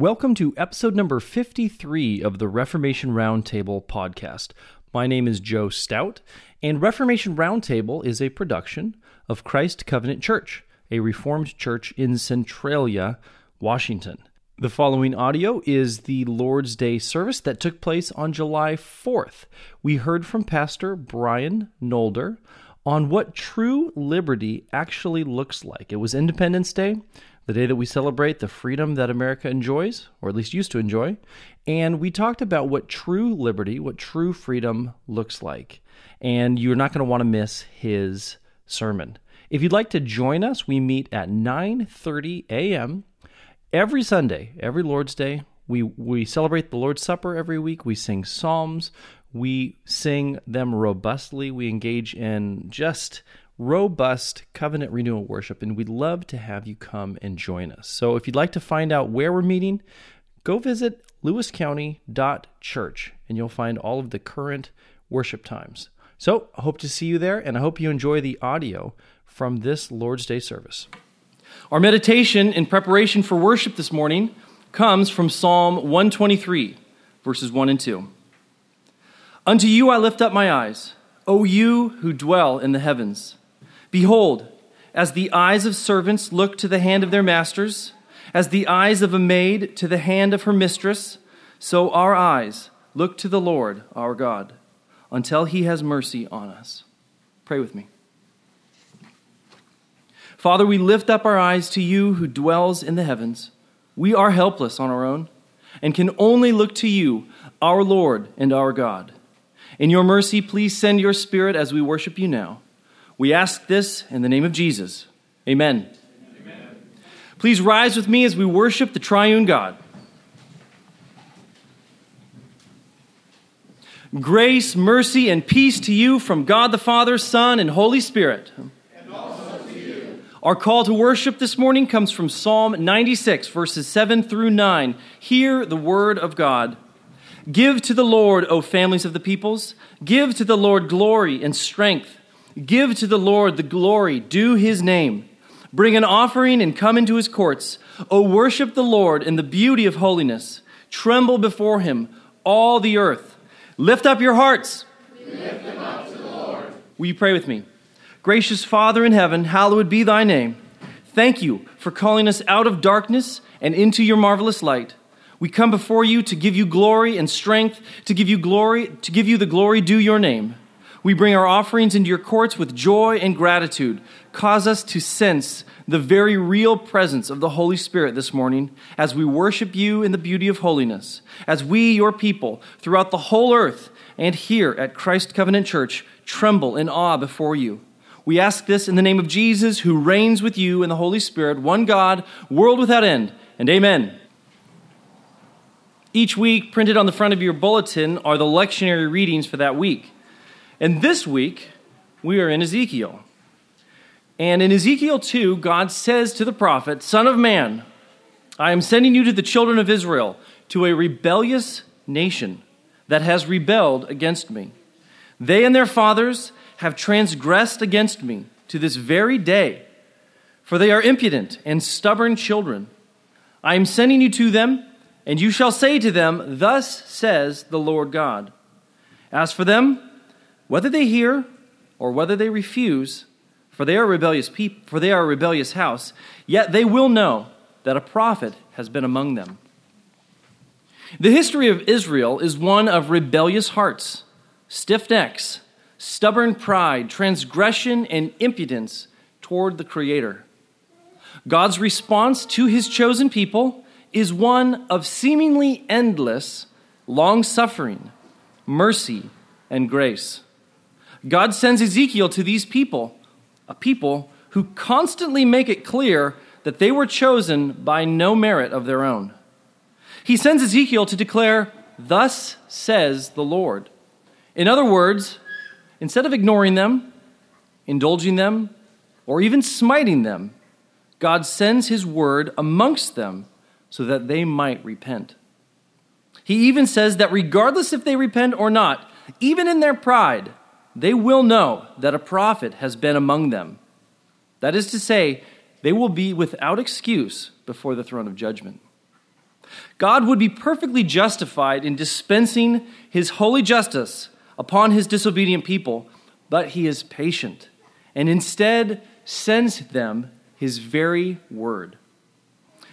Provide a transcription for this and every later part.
Welcome to episode number 53 of the Reformation Roundtable podcast. My name is Joe Stout, and Reformation Roundtable is a production of Christ Covenant Church, a Reformed church in Centralia, Washington. The following audio is the Lord's Day service that took place on July 4th. We heard from Pastor Brian Nolder on what true liberty actually looks like. It was Independence Day the day that we celebrate the freedom that America enjoys, or at least used to enjoy. And we talked about what true liberty, what true freedom looks like. And you're not going to want to miss his sermon. If you'd like to join us, we meet at 9:30 a.m. every Sunday, every Lord's Day. We we celebrate the Lord's Supper every week. We sing psalms. We sing them robustly. We engage in just robust covenant renewal worship, and we'd love to have you come and join us. So if you'd like to find out where we're meeting, go visit lewiscounty.church and you'll find all of the current worship times. So I hope to see you there, and I hope you enjoy the audio from this Lord's Day service. Our meditation in preparation for worship this morning comes from Psalm 123, verses 1 and 2. Unto you I lift up my eyes, O you who dwell in the heavens. Behold, as the eyes of servants look to the hand of their masters, as the eyes of a maid to the hand of her mistress, so our eyes look to the Lord our God until he has mercy on us. Pray with me. Father, we lift up our eyes to you who dwells in the heavens. We are helpless on our own and can only look to you, our Lord and our God. In your mercy, please send your Spirit as we worship you now. We ask this in the name of Jesus. Amen. Amen. Please rise with me as we worship the triune God. Grace, mercy, and peace to you from God the Father, Son, and Holy Spirit. And also to you. Our call to worship this morning comes from Psalm 96, verses 7 through 9. Hear the word of God. Give to the Lord, O families of the peoples. Give to the Lord glory and strength. Give to the Lord the glory due his name. Bring an offering and come into his courts. O worship the Lord in the beauty of holiness. Tremble before him, all the earth. Lift up your hearts. We lift them up to the Lord. Will you pray with me? Gracious Father in heaven, hallowed be thy name. Thank you for calling us out of darkness and into your marvelous light. We come before you to give you glory and strength, to give you glory, to give you the glory due your name. We bring our offerings into your courts with joy and gratitude. Cause us to sense the very real presence of the Holy Spirit this morning as we worship you in the beauty of holiness, as we, your people, throughout the whole earth and here at Christ Covenant Church, tremble in awe before you. We ask this in the name of Jesus, who reigns with you in the Holy Spirit, one God, world without end, and amen. Each week, printed on the front of your bulletin, are the lectionary readings for that week. And this week, we are in Ezekiel. And in Ezekiel 2, God says to the prophet, Son of man, I am sending you to the children of Israel, to a rebellious nation that has rebelled against me. They and their fathers have transgressed against me to this very day, for they are impudent and stubborn children. I am sending you to them, and you shall say to them, Thus says the Lord God. As for them, whether they hear or whether they refuse, for they are rebellious people, for they are a rebellious house, yet they will know that a prophet has been among them. The history of Israel is one of rebellious hearts, stiff necks, stubborn pride, transgression, and impudence toward the Creator. God's response to his chosen people is one of seemingly endless long suffering, mercy, and grace. God sends Ezekiel to these people, a people who constantly make it clear that they were chosen by no merit of their own. He sends Ezekiel to declare, Thus says the Lord. In other words, instead of ignoring them, indulging them, or even smiting them, God sends his word amongst them so that they might repent. He even says that regardless if they repent or not, even in their pride, they will know that a prophet has been among them. That is to say, they will be without excuse before the throne of judgment. God would be perfectly justified in dispensing his holy justice upon his disobedient people, but he is patient and instead sends them his very word.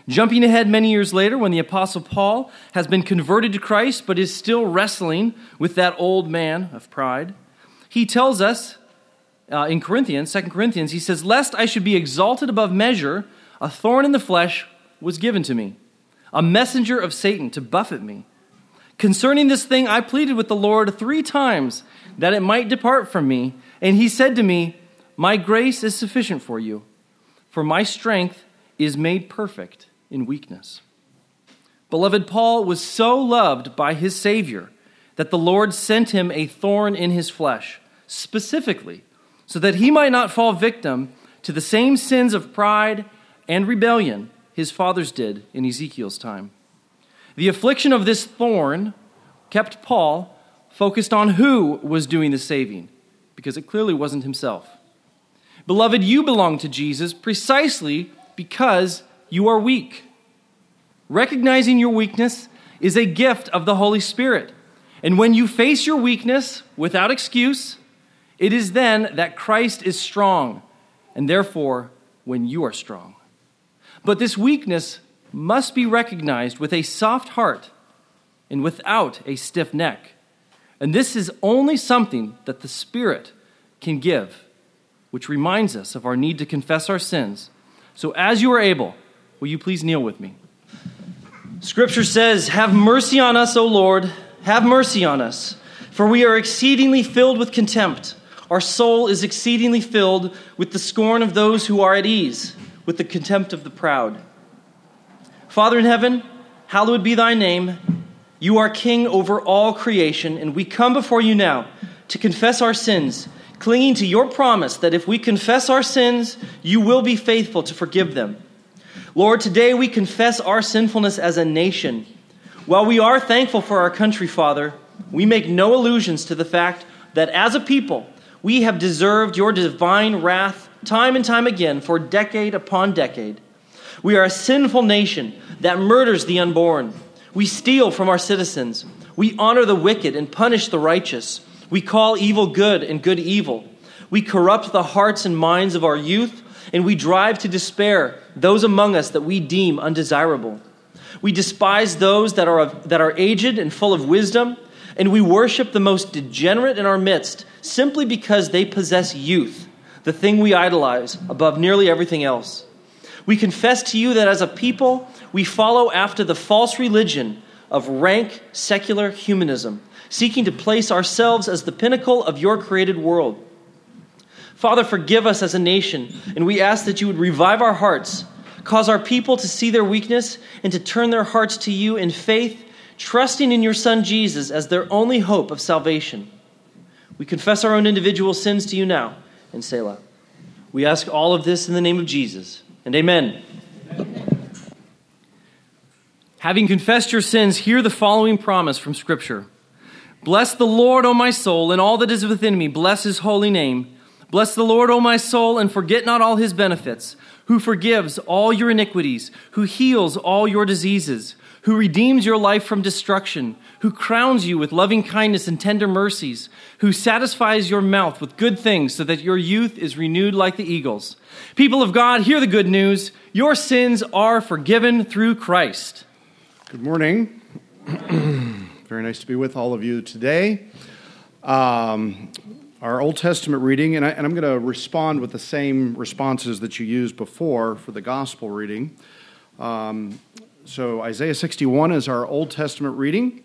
Jumping ahead many years later, when the Apostle Paul has been converted to Christ but is still wrestling with that old man of pride, he tells us uh, in Corinthians, 2 Corinthians, he says, Lest I should be exalted above measure, a thorn in the flesh was given to me, a messenger of Satan to buffet me. Concerning this thing, I pleaded with the Lord three times that it might depart from me. And he said to me, My grace is sufficient for you, for my strength is made perfect in weakness. Beloved, Paul was so loved by his Savior that the Lord sent him a thorn in his flesh, specifically, so that he might not fall victim to the same sins of pride and rebellion his fathers did in Ezekiel's time. The affliction of this thorn kept Paul focused on who was doing the saving, because it clearly wasn't himself. Beloved, you belong to Jesus precisely because you are weak. Recognizing your weakness is a gift of the Holy Spirit. And when you face your weakness without excuse, it is then that Christ is strong, and therefore when you are strong. But this weakness must be recognized with a soft heart and without a stiff neck. And this is only something that the Spirit can give, which reminds us of our need to confess our sins. So, as you are able, will you please kneel with me? Scripture says, Have mercy on us, O Lord, have mercy on us, for we are exceedingly filled with contempt. Our soul is exceedingly filled with the scorn of those who are at ease, with the contempt of the proud. Father in heaven, hallowed be thy name. You are king over all creation, and we come before you now to confess our sins, clinging to your promise that if we confess our sins, you will be faithful to forgive them. Lord, today we confess our sinfulness as a nation. While we are thankful for our country, Father, we make no allusions to the fact that as a people, we have deserved your divine wrath time and time again for decade upon decade. We are a sinful nation that murders the unborn. We steal from our citizens. We honor the wicked and punish the righteous. We call evil good and good evil. We corrupt the hearts and minds of our youth, and we drive to despair those among us that we deem undesirable. We despise those that are, of, that are aged and full of wisdom, and we worship the most degenerate in our midst simply because they possess youth, the thing we idolize above nearly everything else. We confess to you that as a people, we follow after the false religion of rank secular humanism, seeking to place ourselves as the pinnacle of your created world. Father, forgive us as a nation, and we ask that you would revive our hearts, cause our people to see their weakness, and to turn their hearts to you in faith, trusting in your Son Jesus as their only hope of salvation. We confess our own individual sins to you now, and Selah. We ask all of this in the name of Jesus and amen. amen. Having confessed your sins, hear the following promise from Scripture Bless the Lord, O my soul, and all that is within me. Bless his holy name. Bless the Lord, O my soul, and forget not all his benefits, who forgives all your iniquities, who heals all your diseases, who redeems your life from destruction, who crowns you with loving kindness and tender mercies, who satisfies your mouth with good things so that your youth is renewed like the eagles. People of God, hear the good news. Your sins are forgiven through Christ. Good morning. Very nice to be with all of you today. Um, our Old Testament reading, and, I, am going to respond with the same responses that you used before for the gospel reading. Um, so, Isaiah 61 is our Old Testament reading.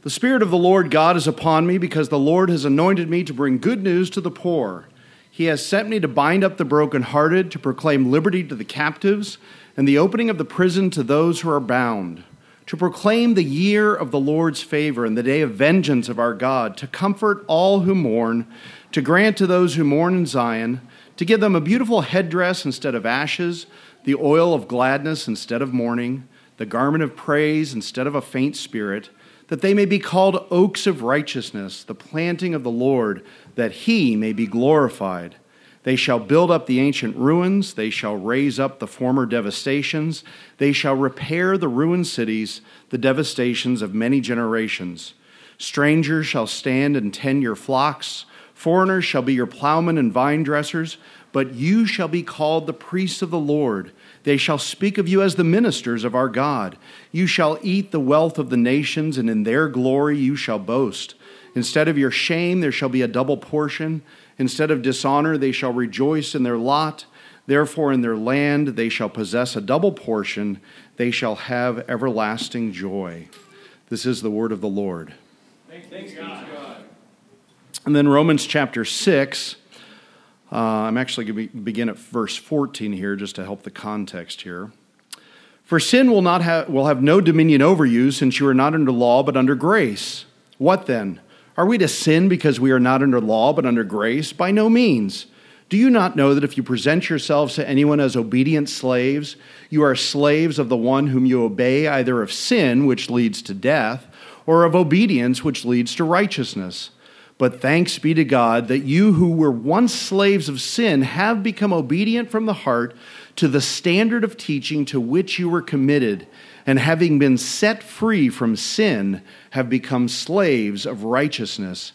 The Spirit of the Lord God is upon me because the Lord has anointed me to bring good news to the poor. He has sent me to bind up the brokenhearted, to proclaim liberty to the captives, and the opening of the prison to those who are bound, to proclaim the year of the Lord's favor and the day of vengeance of our God, to comfort all who mourn, to grant to those who mourn in Zion, to give them a beautiful headdress instead of ashes, the oil of gladness instead of mourning, the garment of praise instead of a faint spirit, that they may be called oaks of righteousness, the planting of the Lord that he may be glorified. They shall build up the ancient ruins. They shall raise up the former devastations. They shall repair the ruined cities, the devastations of many generations. Strangers shall stand and tend your flocks. Foreigners shall be your plowmen and vine dressers. But you shall be called the priests of the Lord. They shall speak of you as the ministers of our God. You shall eat the wealth of the nations, and in their glory you shall boast. Instead of your shame, there shall be a double portion. Instead of dishonor, they shall rejoice in their lot. Therefore, in their land they shall possess a double portion. They shall have everlasting joy. This is the word of the Lord. Thanks, God. And then Romans chapter 6. Uh, I'm actually going to begin at verse 14 here just to help the context here. For sin will, not have, will have no dominion over you, since you are not under law, but under grace. What then? Are we to sin because we are not under law but under grace? By no means. Do you not know that if you present yourselves to anyone as obedient slaves, you are slaves of the one whom you obey, either of sin, which leads to death, or of obedience, which leads to righteousness? But thanks be to God that you who were once slaves of sin have become obedient from the heart to the standard of teaching to which you were committed and having been set free from sin, have become slaves of righteousness.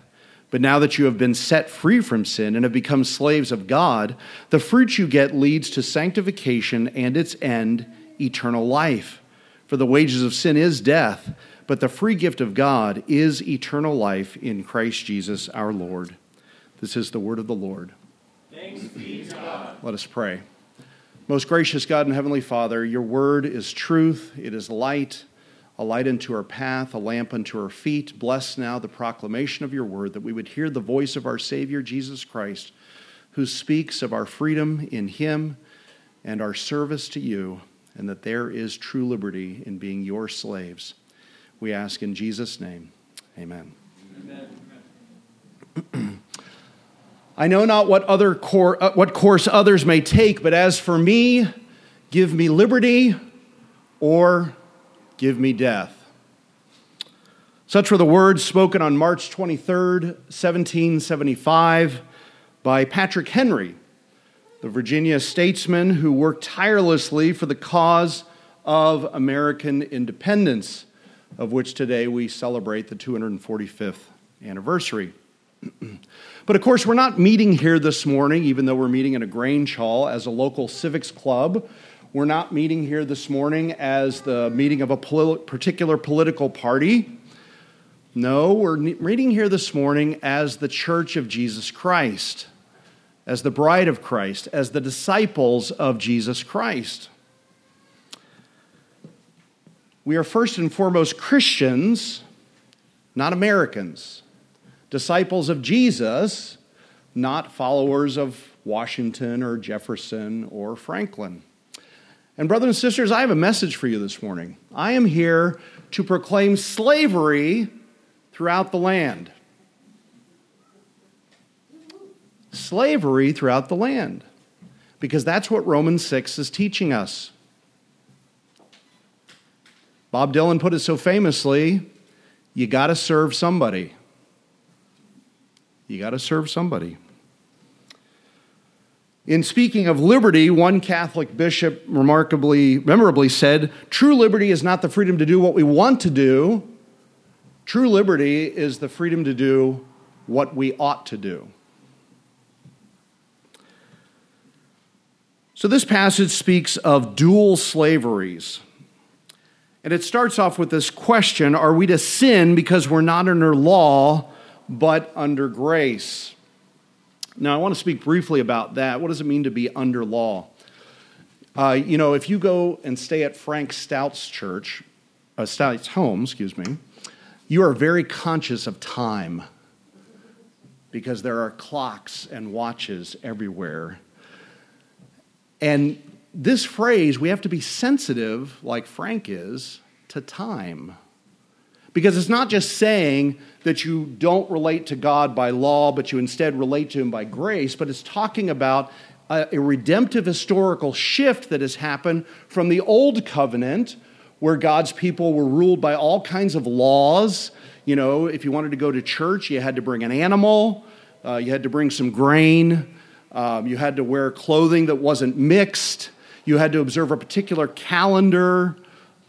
But now that you have been set free from sin and have become slaves of God, the fruit you get leads to sanctification and its end, eternal life. For the wages of sin is death, but the free gift of God is eternal life in Christ Jesus our Lord. This is the word of the Lord. Thanks be to God. Let us pray. Most gracious God and Heavenly Father, your word is truth, it is light, a light unto our path, a lamp unto our feet. Bless now the proclamation of your word, that we would hear the voice of our Savior Jesus Christ, who speaks of our freedom in him and our service to you, and that there is true liberty in being your slaves. We ask in Jesus' name. Amen. Amen. I know not what other cor- uh, what course others may take, but as for me, give me liberty or give me death. Such were the words spoken on March 23rd, 1775, by Patrick Henry, the Virginia statesman who worked tirelessly for the cause of American independence, of which today we celebrate the 245th anniversary. But of course, we're not meeting here this morning, even though we're meeting in a Grange Hall as a local civics club. We're not meeting here this morning as the meeting of a particular political party. No, we're meeting here this morning as the Church of Jesus Christ, as the bride of Christ, as the disciples of Jesus Christ. We are first and foremost Christians, not Americans disciples of Jesus, not followers of Washington or Jefferson or Franklin. And, brothers and sisters, I have a message for you this morning. I am here to proclaim slavery throughout the land. Slavery throughout the land. Because that's what Romans 6 is teaching us. Bob Dylan put it so famously you got to serve somebody. You got to serve somebody. In speaking of liberty, one Catholic bishop remarkably, memorably said, True liberty is not the freedom to do what we want to do. True liberty is the freedom to do what we ought to do. So, this passage speaks of dual slaveries. And it starts off with this question Are we to sin because we're not under law, but under grace. Now, I want to speak briefly about that. What does it mean to be under law? Uh, you know, if you go and stay at Frank Stout's church, uh, Stout's home, excuse me, you are very conscious of time because there are clocks and watches everywhere. And this phrase, we have to be sensitive, like Frank is, to time. Because it's not just saying that you don't relate to God by law, but you instead relate to Him by grace, but it's talking about a, a redemptive historical shift that has happened from the old covenant, where God's people were ruled by all kinds of laws. You know, if you wanted to go to church, you had to bring an animal, uh, you had to bring some grain, um, you had to wear clothing that wasn't mixed, you had to observe a particular calendar.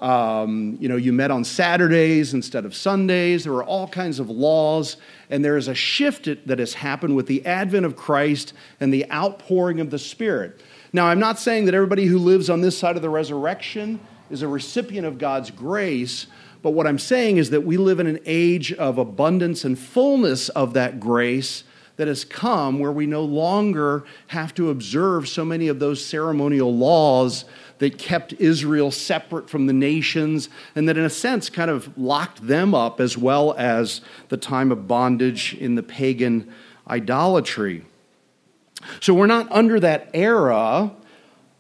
Um, you know, you met on Saturdays instead of Sundays. There were all kinds of laws, and there is a shift that has happened with the advent of Christ and the outpouring of the Spirit. Now, I'm not saying that everybody who lives on this side of the resurrection is a recipient of God's grace, but what I'm saying is that we live in an age of abundance and fullness of that grace that has come where we no longer have to observe so many of those ceremonial laws that kept Israel separate from the nations and that, in a sense, kind of locked them up as well as the time of bondage in the pagan idolatry. So we're not under that era.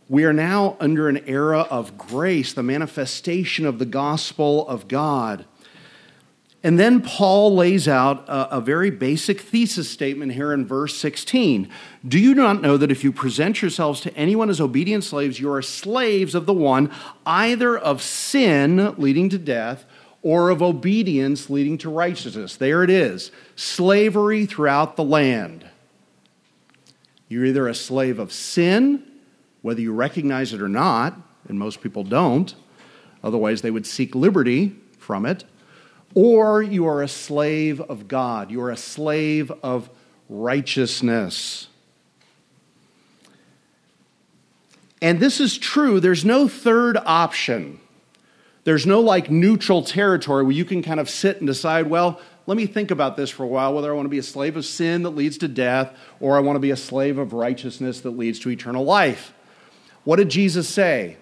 We are now under an era of grace, the manifestation of the gospel of God. And then Paul lays out a, a, very basic thesis statement here in verse 16. Do you not know that if you present yourselves to anyone as obedient slaves, you are slaves of the one, either of sin leading to death or of obedience leading to righteousness? There it is slavery throughout the land. You're either a slave of sin, whether you recognize it or not, and most people don't, otherwise, they would seek liberty from it or you are a slave of God. You are a slave of righteousness. And this is true. There's no third option. There's no like neutral territory where you can kind of sit and decide, well, let me think about this for a while whether I want to be a slave of sin that leads to death or I want to be a slave of righteousness that leads to eternal life. What did Jesus say?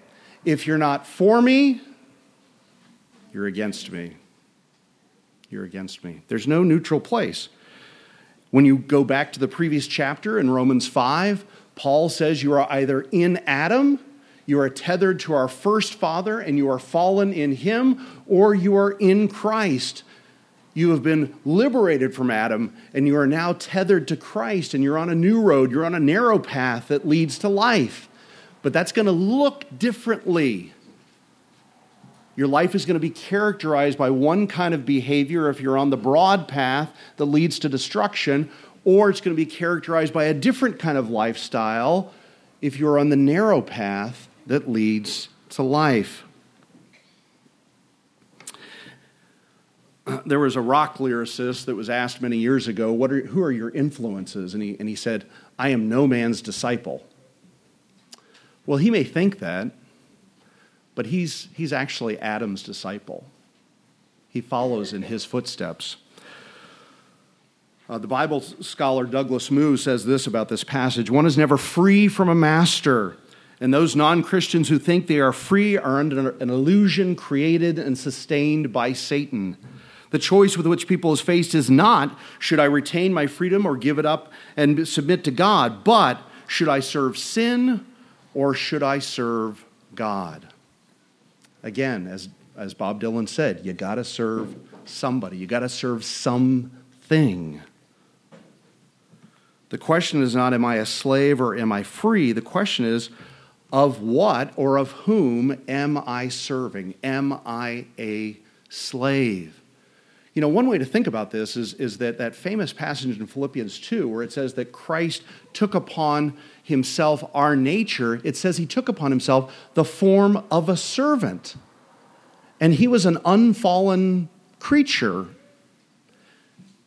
If you're not for me, you're against me you're against me. There's no neutral place. When you go back to the previous chapter in Romans 5, Paul says you are either in Adam, you are tethered to our first father, and you are fallen in him, or you are in Christ. You have been liberated from Adam, and you are now tethered to Christ, and you're on a new road. You're on a narrow path that leads to life. But that's going to look differently your life is going to be characterized by one kind of behavior if you're on the broad path that leads to destruction, or it's going to be characterized by a different kind of lifestyle if you're on the narrow path that leads to life. There was a rock lyricist that was asked many years ago, what are, Who are your influences? And he, and he said, I am no man's disciple. Well, he may think that, but he's, he's actually Adam's disciple. He follows in his footsteps. Uh, the Bible scholar Douglas Moo says this about this passage one is never free from a master. And those non Christians who think they are free are under an illusion created and sustained by Satan. The choice with which people is faced is not should I retain my freedom or give it up and submit to God, but should I serve sin or should I serve God? Again, as, as Bob Dylan said, you got to serve somebody, you got to serve something. The question is not, am I a slave or am I free? The question is, of what or of whom am I serving? Am I a slave? You know, one way to think about this is, is that that famous passage in Philippians 2, where it says that Christ took upon himself our nature, it says he took upon himself the form of a servant. And he was an unfallen creature.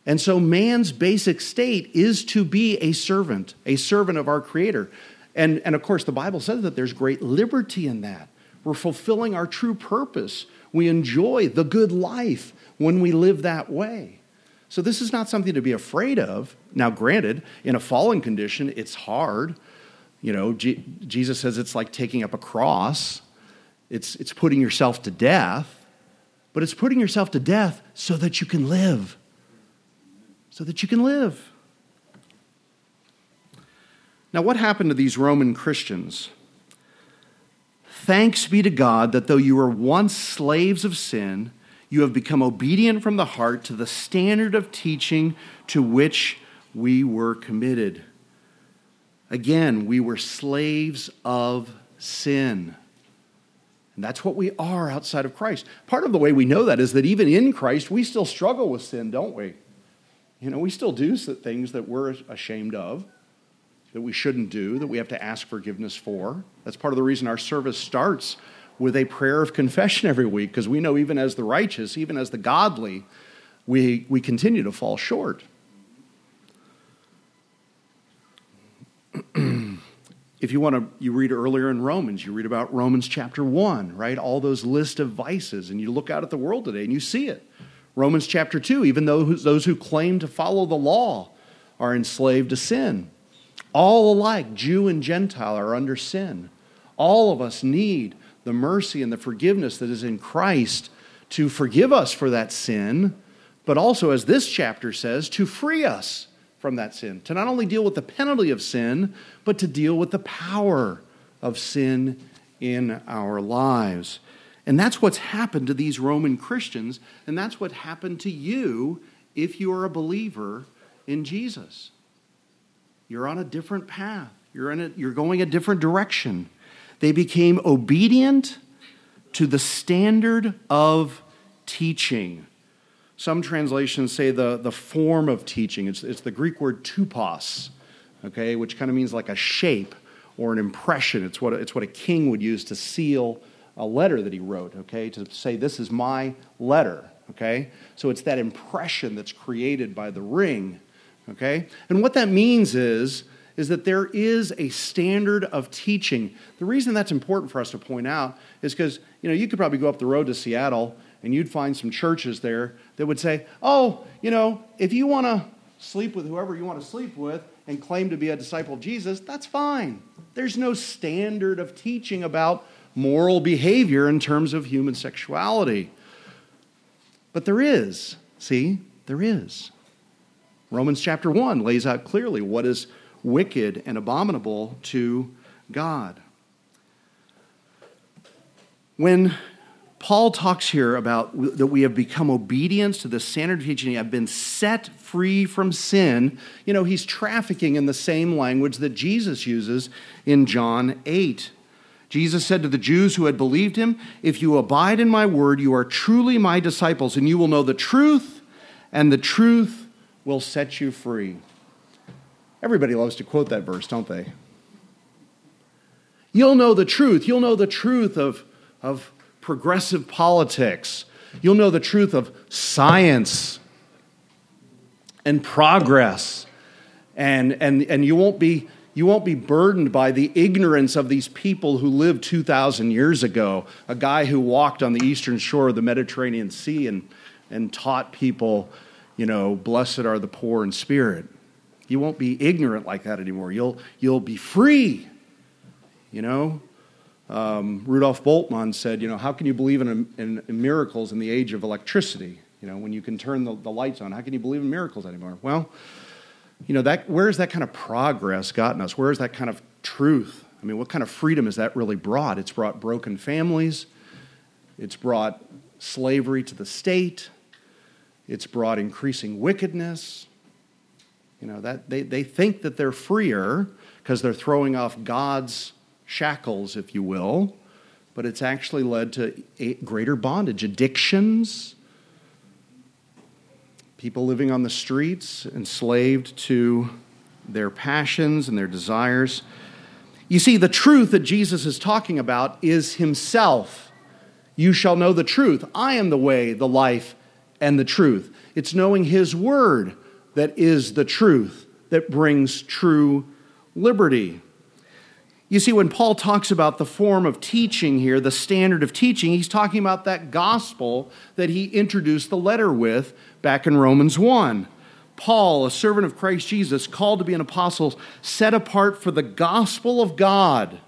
And so man's basic state is to be a servant, a servant of our Creator. And, and of course, the Bible says that there's great liberty in that. We're fulfilling our true purpose. We enjoy the good life when we live that way. So, this is not something to be afraid of. Now, granted, in a fallen condition, it's hard. You know, G- Jesus says it's like taking up a cross, it's, it's putting yourself to death, but it's putting yourself to death so that you can live. So that you can live. Now, what happened to these Roman Christians? Thanks be to God that though you were once slaves of sin, you have become obedient from the heart to the standard of teaching to which we were committed. Again, we were slaves of sin. And that's what we are outside of Christ. Part of the way we know that is that even in Christ, we still struggle with sin, don't we? You know, we still do things that we're ashamed of, that we shouldn't do, that we have to ask forgiveness for. That's part of the reason our service starts with a prayer of confession every week, because we know even as the righteous, even as the godly, we, we continue to fall short. if you want to, you read earlier in Romans, you read about Romans chapter 1, right? All those list of vices, and you look out at the world today and you see it. Romans chapter 2, even though those who claim to follow the law are enslaved to sin. All alike, Jew and Gentile, are under sin. All of us need the mercy and the forgiveness that is in Christ to forgive us for that sin, but also, as this chapter says, to free us from that sin, to not only deal with the penalty of sin, but to deal with the power of sin in our lives. And that's what's happened to these Roman Christians, and that's what happened to you if you are a believer in Jesus. You're on a different path. You're, in a, you're going a different direction. They became obedient to the standard of teaching. Some translations say the, the form of teaching. It's, it's the Greek word tupos, okay, which kind of means like a shape or an impression. It's what, it's what a king would use to seal a letter that he wrote, okay, to say, this is my letter, okay? So it's that impression that's created by the ring, okay? And what that means is, is that there is a standard of teaching. The reason that's important for us to point out is because, you know, you could probably go up the road to Seattle and you'd find some churches there that would say, oh, you know, if you want to sleep with whoever you want to sleep with and claim to be a disciple of Jesus, that's fine. There's no standard of teaching about moral behavior in terms of human sexuality. But there is, see, there is. Romans chapter 1 lays out clearly what is wicked and abominable to God. When Paul talks here about that we have become obedient to the standard of teaching, have been set free from sin. You know, he's trafficking in the same language that Jesus uses in John 8. Jesus said to the Jews who had believed him, If you abide in my word, you are truly my disciples, and you will know the truth, and the truth will set you free. Everybody loves to quote that verse, don't they? You'll know the truth. You'll know the truth of, of progressive politics. You'll know the truth of science and progress. And, and, and you, won't be, you won't be burdened by the ignorance of these people who lived 2,000 years ago. A guy who walked on the eastern shore of the Mediterranean Sea and, and taught people, you know, blessed are the poor in spirit. You won't be ignorant like that anymore. You'll, you'll be free, you know? Um, Rudolf Bultmann said, you know, how can you believe in, in, in, miracles in the age of electricity? You know, when you can turn the, the lights on, how can you believe in miracles anymore? Well, you know, that, where has that kind of progress gotten us? Where is that kind of truth? I mean, what kind of freedom has that really brought? It's brought broken families, it's brought slavery to the state, it's brought increasing wickedness. You know, that they, they think that they're freer because they're throwing off God's shackles, if you will, but it's actually led to greater bondage, addictions, people living on the streets, enslaved to their passions and their desires. You see, the truth that Jesus is talking about is Himself. You shall know the truth. I am the way, the life, and the truth. It's knowing His Word that is the truth that brings true liberty. You see, when Paul talks about the form of teaching here, the standard of teaching, he's talking about that gospel that he introduced the letter with back in Romans 1. Paul, a servant of Christ Jesus, called to be an apostle, set apart for the gospel of God,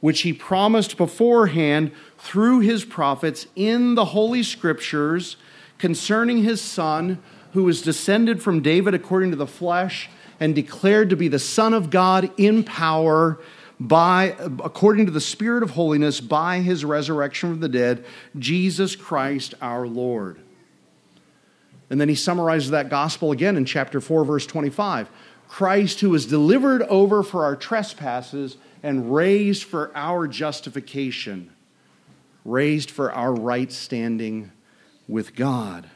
which he promised beforehand through his prophets in the Holy Scriptures concerning his Son, who was descended from David according to the flesh and declared to be the Son of God in power by according to the spirit of holiness by his resurrection from the dead Jesus Christ our Lord. And then he summarizes that gospel again in chapter 4 verse 25. Christ who was delivered over for our trespasses and raised for our justification, raised for our right standing with God.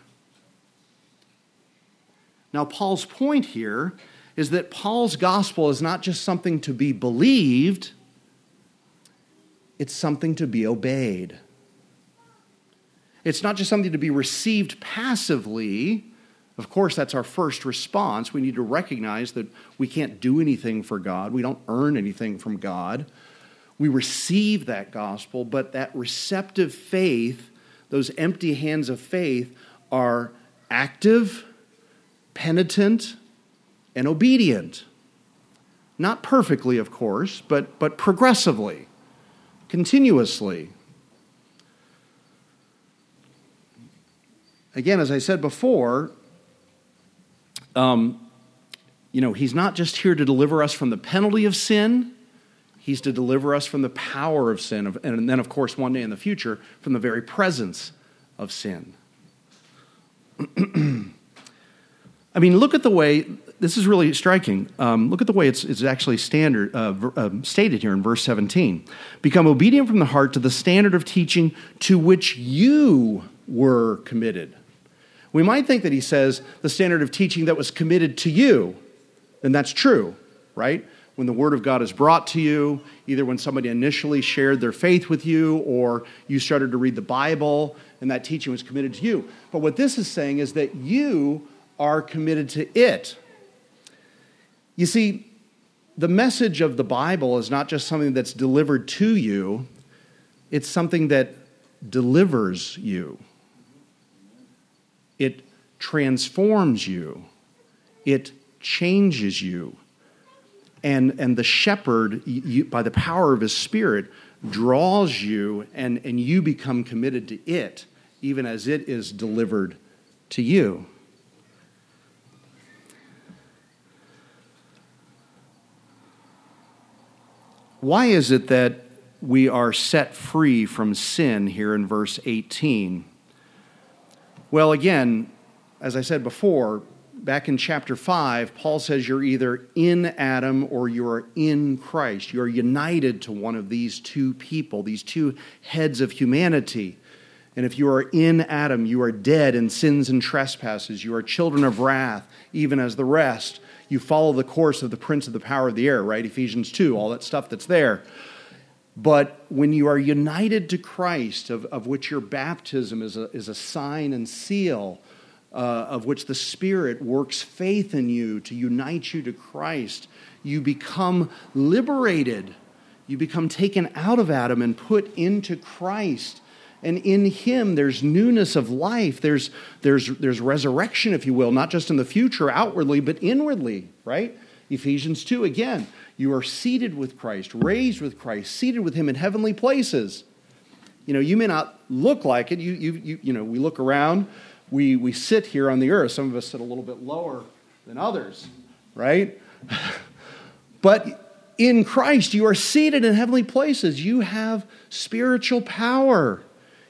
Now, Paul's point here is that Paul's gospel is not just something to be believed, it's something to be obeyed. It's not just something to be received passively. Of course, that's our first response. We need to recognize that we can't do anything for God, we don't earn anything from God. We receive that gospel, but that receptive faith, those empty hands of faith, are active, penitent, and obedient. Not perfectly, of course, but, but progressively, continuously. Again, as I said before, um, you know, he's not just here to deliver us from the penalty of sin, he's to deliver us from the power of sin, and then, of course, one day in the future, from the very presence of sin. I mean, look at the way this is really striking. Um, look at the way it's, it's actually standard uh, uh, stated here in verse 17. Become obedient from the heart to the standard of teaching to which you were committed. We might think that he says the standard of teaching that was committed to you, and that's true, right? When the Word of God is brought to you, either when somebody initially shared their faith with you or you started to read the Bible and that teaching was committed to you. But what this is saying is that you are committed to it. You see, the message of the Bible is not just something that's delivered to you, it's something that delivers you. It transforms you, it changes you. And, and the shepherd, you, by the power of his spirit, draws you, and, and you become committed to it, even as it is delivered to you. Why is it that we are set free from sin here in verse 18? Well, again, as I said before, back in chapter 5, Paul says you're either in Adam or you're in Christ. You're united to one of these two people, these two heads of humanity. And if you are in Adam, you are dead in sins and trespasses. You are children of wrath, even as the rest you follow the course of the prince of the power of the air, right? Ephesians 2, all that stuff that's there. But when you are united to Christ, of, of which your baptism is a, is a sign and seal, uh, of which the Spirit works faith in you to unite you to Christ, you become liberated. You become taken out of Adam and put into Christ. And in him, there's newness of life. There's, there's, there's resurrection, if you will, not just in the future outwardly, but inwardly, right? Ephesians 2 again, you are seated with Christ, raised with Christ, seated with him in heavenly places. You know, you may not look like it. You, you, you, you know, we look around, we, we sit here on the earth. Some of us sit a little bit lower than others, right? but in Christ, you are seated in heavenly places. You have spiritual power.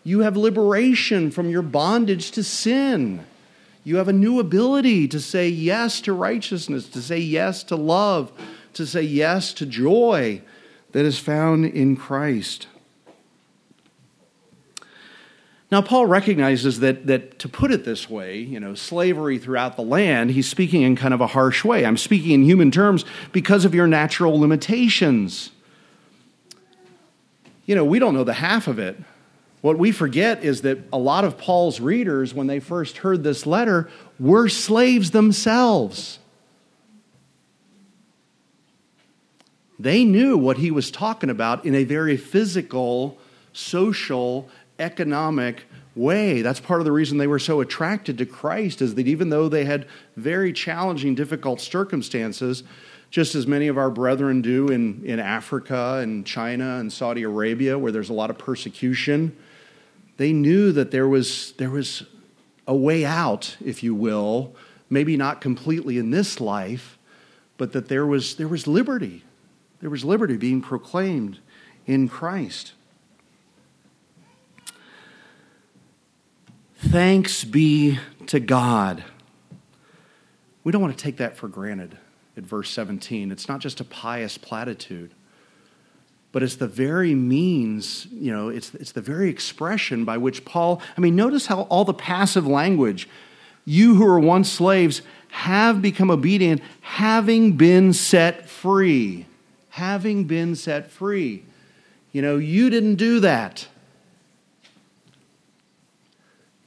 You have liberation from your bondage to sin. You have a new ability to say yes to righteousness, to say yes to love, to say yes to joy that is found in Christ. Now, Paul recognizes that, that to put it this way, you know, slavery throughout the land, he's speaking in kind of a harsh way. I'm speaking in human terms because of your natural limitations. You know, we don't know the half of it. What we forget is that a lot of Paul's readers, when they first heard this letter, were slaves themselves. They knew what he was talking about in a very physical, social, economic way. That's part of the reason they were so attracted to Christ, is that even though they had very challenging, difficult circumstances, just as many of our brethren do in, in Africa and China and Saudi Arabia, where there's a lot of persecution, they knew that there was, there was a way out, if you will, maybe not completely in this life, but that there was, there was liberty. There was liberty being proclaimed in Christ. Thanks be to God. We don't want to take that for granted at verse 17. It's not just a pious platitude, but it's the very means, you know, it's, it's the very expression by which Paul, I mean, notice how all the passive language, you who were once slaves have become obedient, having been set free. Having been set free. You know, you didn't do that.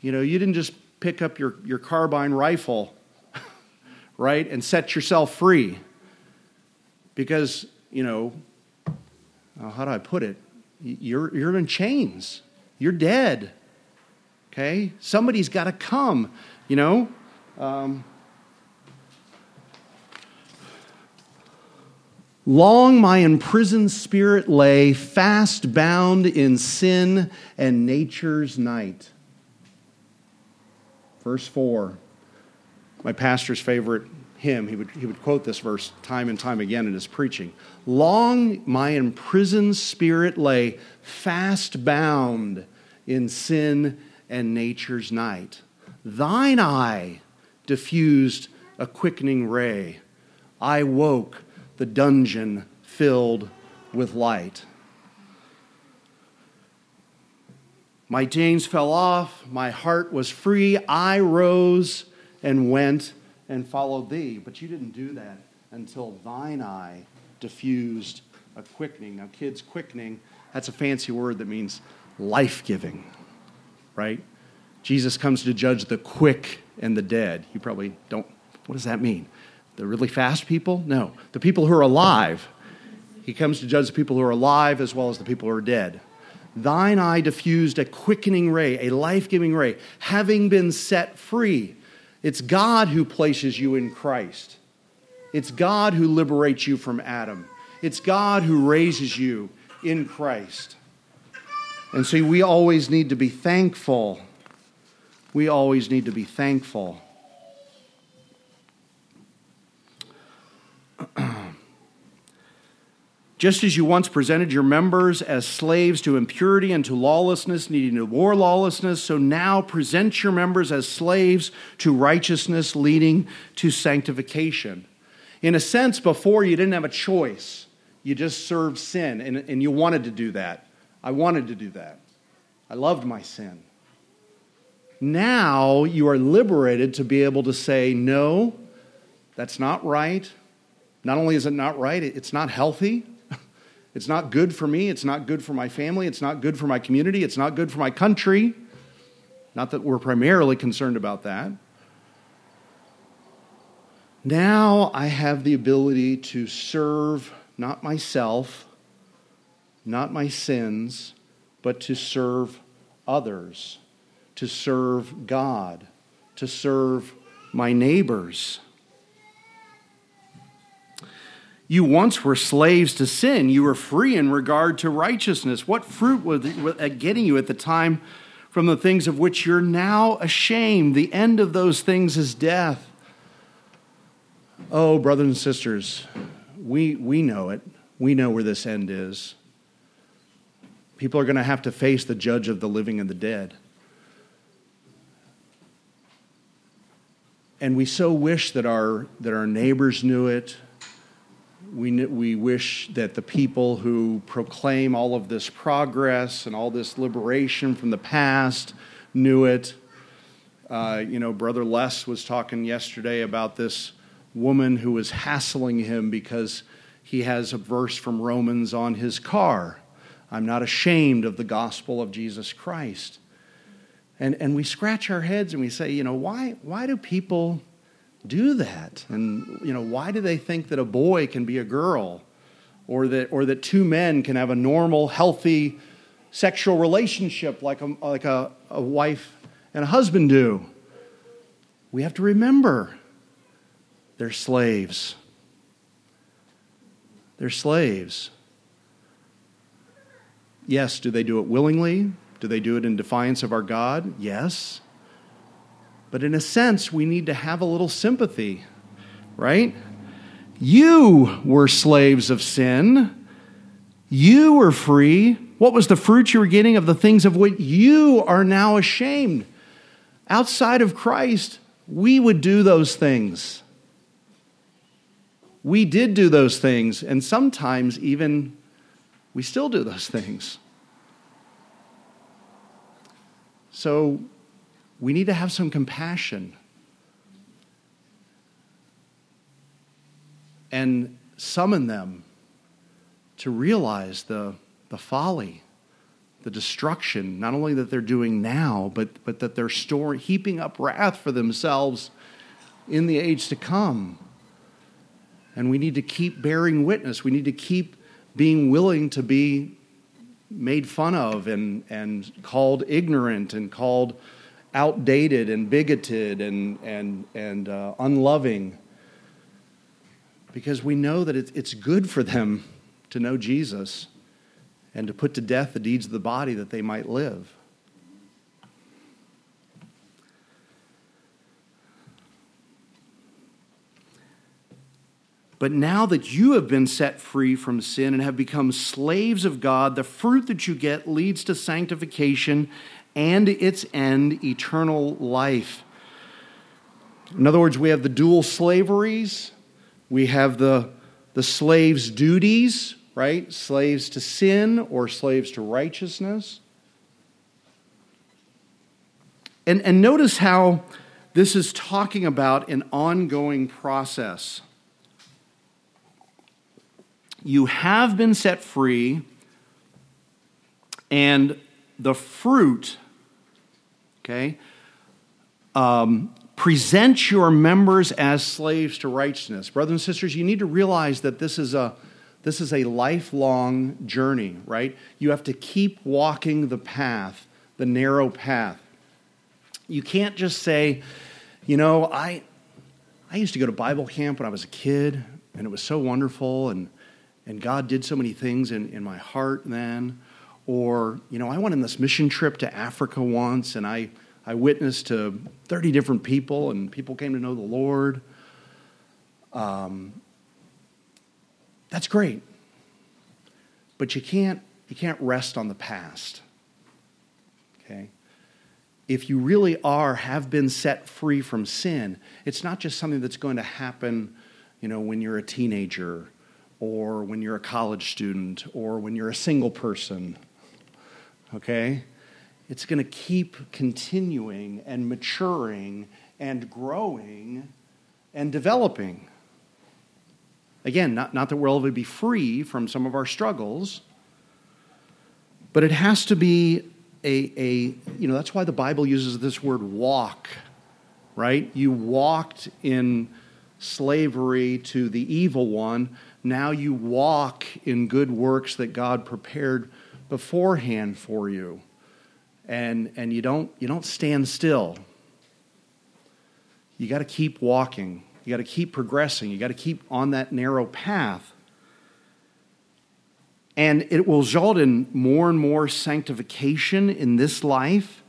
You know, you didn't just pick up your, your carbine rifle, right, and set yourself free. Because, you know, uh, how do I put it? You're, you're in chains. You're dead. Okay? Somebody's got to come, you know? Um, Long my imprisoned spirit lay, fast bound in sin and nature's night. Verse 4, my pastor's favorite hymn, he would, he would quote this verse time and time again in his preaching. Long my imprisoned spirit lay, fast bound in sin and nature's night. Thine eye diffused a quickening ray. I woke the dungeon filled with light. My chains fell off, my heart was free, I rose and went and followed thee. But you didn't do that until thine eye diffused a quickening. Now, kids, quickening, that's a fancy word that means life giving, right? Jesus comes to judge the quick and the dead. You probably don't, what does that mean? The really fast people? No. The people who are alive. He comes to judge the people who are alive as well as the people who are dead. Thine eye diffused a quickening ray, a life giving ray, having been set free. It's God who places you in Christ. It's God who liberates you from Adam. It's God who raises you in Christ. And so we always need to be thankful. We always need to be thankful. Just as you once presented your members as slaves to impurity and to lawlessness, needing to war lawlessness, so now present your members as slaves to righteousness, leading to sanctification. In a sense, before you didn't have a choice, you just served sin, and, and you wanted to do that. I wanted to do that. I loved my sin. Now you are liberated to be able to say, no, that's not right. Not only is it not right, it's not healthy. It's not good for me. It's not good for my family. It's not good for my community. It's not good for my country. Not that we're primarily concerned about that. Now I have the ability to serve not myself, not my sins, but to serve others, to serve God, to serve my neighbors. You once were slaves to sin. You were free in regard to righteousness. What fruit was getting you at the time from the things of which you're now ashamed? The end of those things is death. Oh, brothers and sisters, we, we know it. We know where this end is. People are going to have to face the judge of the living and the dead. And we so wish that our, that our neighbors knew it, we, we wish that the people who proclaim all of this progress and all this liberation from the past knew it. Uh, you know, Brother Les was talking yesterday about this woman who was hassling him because he has a verse from Romans on his car. I'm not ashamed of the gospel of Jesus Christ. And, and we scratch our heads and we say, you know, why, why do people do that? And you know, why do they think that a boy can be a girl, or that or that two men can have a normal, healthy sexual relationship like a like a, a wife and a husband do? We have to remember they're slaves. They're slaves. Yes, do they do it willingly? Do they do it in defiance of our God? Yes. But in a sense, we need to have a little sympathy, right? You were slaves of sin. You were free. What was the fruit you were getting of the things of which you are now ashamed? Outside of Christ, we would do those things. We did do those things, and sometimes even we still do those things. So we need to have some compassion and summon them to realize the, the folly, the destruction, not only that they're doing now, but, but that they're storing, heaping up wrath for themselves in the age to come. And we need to keep bearing witness. We need to keep being willing to be made fun of and, and called ignorant and called outdated and bigoted and, and, and uh, unloving because we know that it's good for them to know Jesus and to put to death the deeds of the body that they might live. But now that you have been set free from sin and have become slaves of God, the fruit that you get leads to sanctification and its end, eternal life. In other words, we have the dual slaveries, we have the, the slaves' duties, right? Slaves to sin or slaves to righteousness. And, and notice how this is talking about an ongoing process. You have been set free, and the fruit, okay, um, present your members as slaves to righteousness. Brothers and sisters, you need to realize that this is a this is a lifelong journey, right? You have to keep walking the path, the narrow path. You can't just say, you know, I I used to go to Bible camp when I was a kid, and it was so wonderful, and and God did so many things in, in my heart then. Or, you know, I went on this mission trip to Africa once, and I, I witnessed to 30 different people, and people came to know the Lord. Um, that's great. But you can't, you can't rest on the past. Okay? If you really are, have been set free from sin, it's not just something that's going to happen, you know, when you're a teenager or when you're a college student or when you're a single person. Okay? It's going to keep continuing and maturing and growing and developing. Again, not, not that we'll ever be free from some of our struggles, but it has to be a, a, you know, that's why the Bible uses this word walk, right? You walked in slavery to the evil one. Now you walk in good works that God prepared beforehand for you. And, and you, don't, you don't stand still. You got to keep walking. You got to keep progressing. You got to keep on that narrow path. And it will result in more and more sanctification in this life.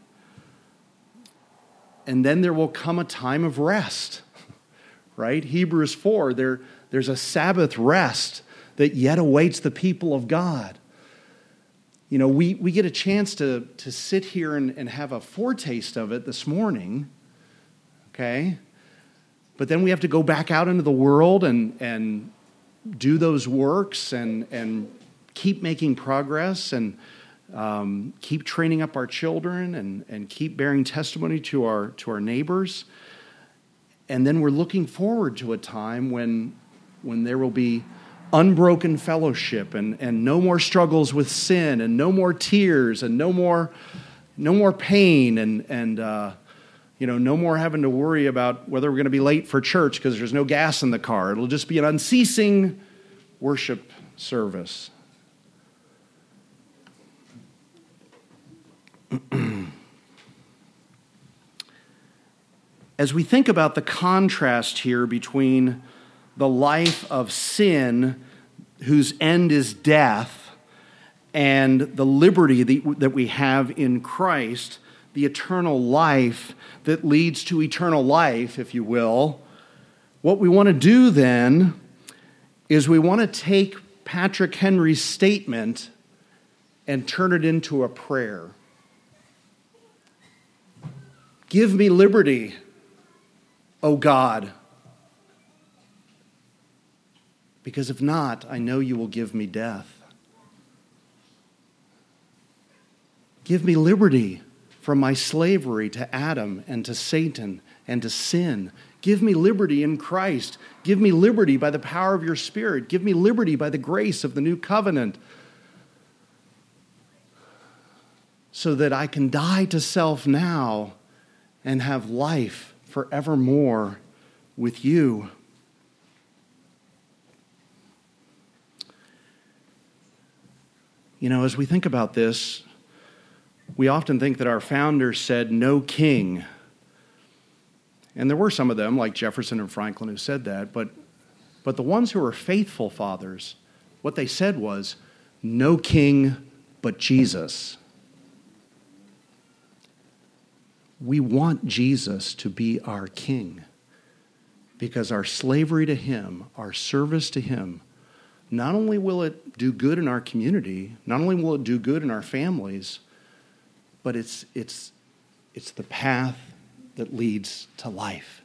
And then there will come a time of rest, right? Hebrews 4, there, there's a Sabbath rest that yet awaits the people of God. You know, we, we get a chance to, to sit here and, and have a foretaste of it this morning, okay? But then we have to go back out into the world and, and do those works and, and keep making progress and um, keep training up our children and, and keep bearing testimony to our, to our neighbors. And then we're looking forward to a time when, when there will be unbroken fellowship and, and no more struggles with sin and no more tears and no more, no more pain and, and uh, you know, no more having to worry about whether we're going to be late for church because there's no gas in the car. It'll just be an unceasing worship service. As we think about the contrast here between the life of sin, whose end is death, and the liberty that we have in Christ, the eternal life that leads to eternal life, if you will. What we want to do then is we want to take Patrick Henry's statement and turn it into a prayer. Give me liberty, O God. Because if not, I know you will give me death. Give me liberty from my slavery to Adam and to Satan and to sin. Give me liberty in Christ. Give me liberty by the power of your Spirit. Give me liberty by the grace of the new covenant. So that I can die to self now and have life forevermore with you. You know, as we think about this, we often think that our founders said, no king. And there were some of them, like Jefferson and Franklin, who said that. But, but the ones who were faithful fathers, what they said was, no king but Jesus. We want Jesus to be our king because our slavery to him, our service to him, not only will it do good in our community, not only will it do good in our families, but it's, it's, it's the path that leads to life.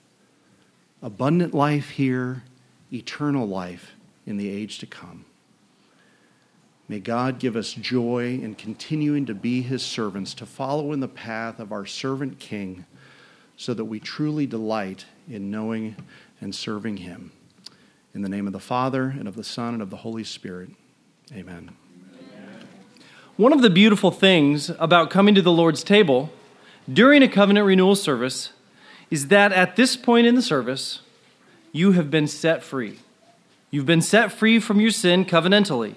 Abundant life here, eternal life in the age to come. May God give us joy in continuing to be his servants, to follow in the path of our servant King, so that we truly delight in knowing and serving him. In the name of the Father, and of the Son, and of the Holy Spirit. Amen. One of the beautiful things about coming to the Lord's table during a covenant renewal service is that at this point in the service, you have been set free. You've been set free from your sin covenantally.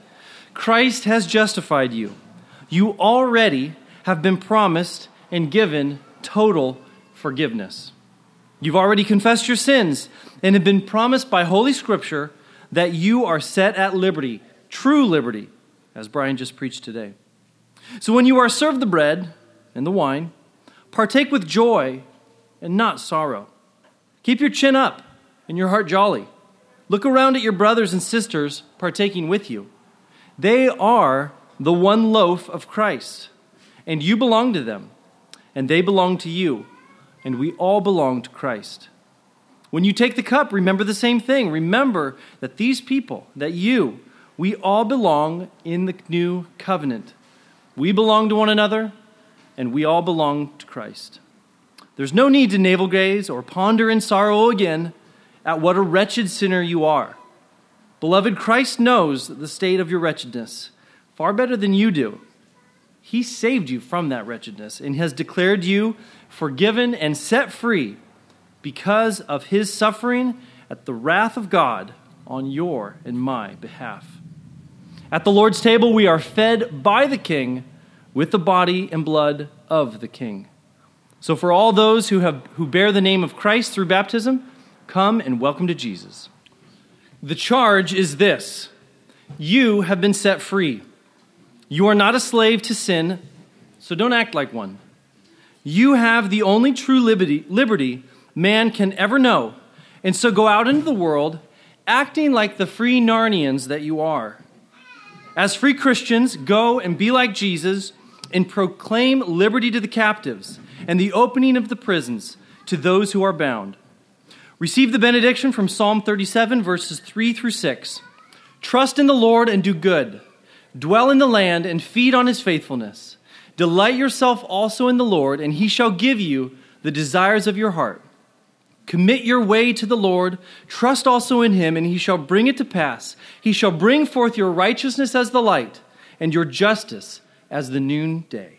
Christ has justified you. You already have been promised and given total forgiveness. You've already confessed your sins and have been promised by Holy Scripture that you are set at liberty, true liberty, as Brian just preached today. So when you are served the bread and the wine, partake with joy and not sorrow. Keep your chin up and your heart jolly. Look around at your brothers and sisters partaking with you. They are the one loaf of Christ, and you belong to them, and they belong to you and we all belong to Christ. When you take the cup, remember the same thing. Remember that these people, that you, we all belong in the new covenant. We belong to one another, and we all belong to Christ. There's no need to navel gaze or ponder in sorrow again at what a wretched sinner you are. Beloved, Christ knows the state of your wretchedness far better than you do. He saved you from that wretchedness and has declared you forgiven and set free because of his suffering at the wrath of God on your and my behalf. At the Lord's table, we are fed by the King with the body and blood of the King. So, for all those who, have, who bear the name of Christ through baptism, come and welcome to Jesus. The charge is this you have been set free. You are not a slave to sin, so don't act like one. You have the only true liberty, liberty man can ever know. And so go out into the world acting like the free Narnians that you are. As free Christians, go and be like Jesus and proclaim liberty to the captives and the opening of the prisons to those who are bound. Receive the benediction from Psalm 37, verses 3 through 6. Trust in the Lord and do good. Dwell in the land and feed on his faithfulness. Delight yourself also in the Lord, and he shall give you the desires of your heart. Commit your way to the Lord, trust also in him, and he shall bring it to pass. He shall bring forth your righteousness as the light, and your justice as the noonday.